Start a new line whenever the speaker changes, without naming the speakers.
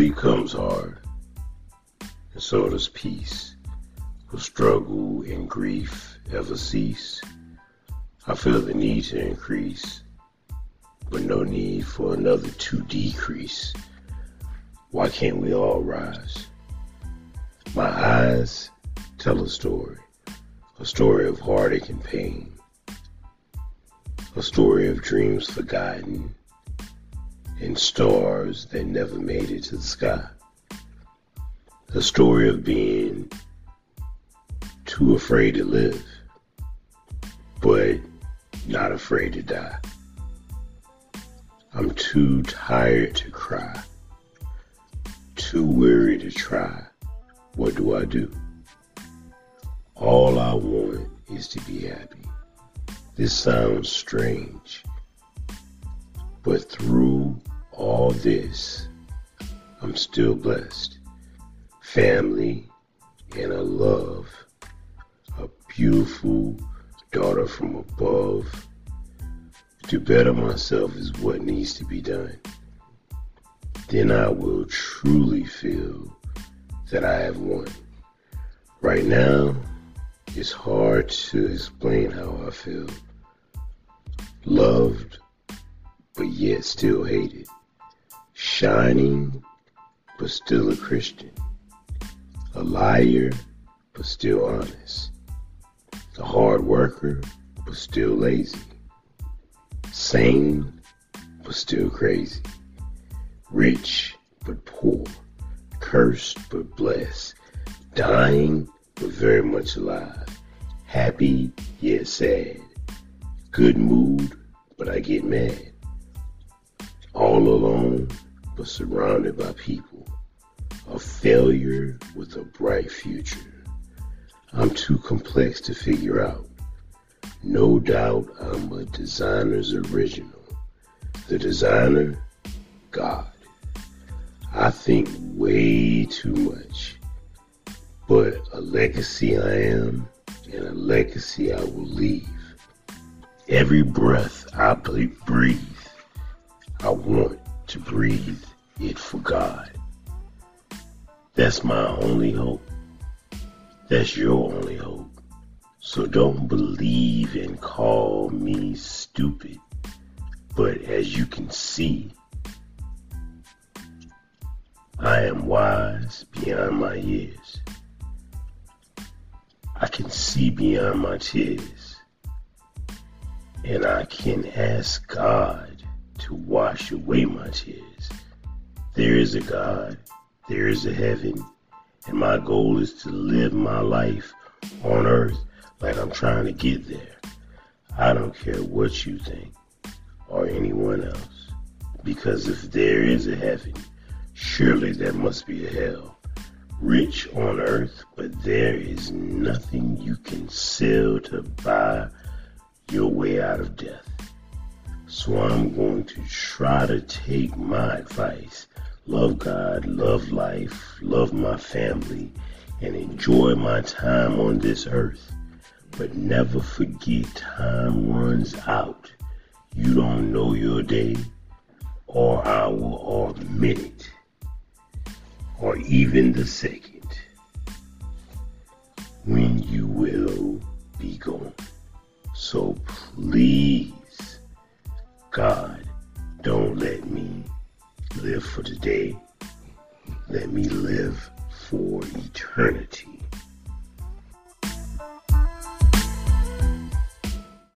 Sleep comes hard, and so does peace. Will struggle and grief ever cease? I feel the need to increase, but no need for another to decrease. Why can't we all rise? My eyes tell a story, a story of heartache and pain, a story of dreams forgotten and stars that never made it to the sky. A story of being too afraid to live, but not afraid to die. I'm too tired to cry, too weary to try. What do I do? All I want is to be happy. This sounds strange, but through all this, I'm still blessed. Family and a love, a beautiful daughter from above. To better myself is what needs to be done. Then I will truly feel that I have won. Right now, it's hard to explain how I feel. Loved, but yet still hated. Shining, but still a Christian. A liar, but still honest. A hard worker, but still lazy. Sane, but still crazy. Rich, but poor. Cursed, but blessed. Dying, but very much alive. Happy, yet sad. Good mood, but I get mad. All alone, but surrounded by people. A failure with a bright future. I'm too complex to figure out. No doubt I'm a designer's original. The designer, God. I think way too much. But a legacy I am, and a legacy I will leave. Every breath I breathe, I want to breathe it for God. That's my only hope. That's your only hope. So don't believe and call me stupid. But as you can see, I am wise beyond my years. I can see beyond my tears. And I can ask God to wash away my tears. There is a God, there is a heaven, and my goal is to live my life on earth like I'm trying to get there. I don't care what you think or anyone else. Because if there is a heaven, surely there must be a hell. Rich on earth, but there is nothing you can sell to buy your way out of death. So I'm going to try to take my advice love God, love life, love my family, and enjoy my time on this earth. But never forget time runs out. You don't know your day, or hour, or minute, or even the second when you will be gone. So please, Let me live for eternity.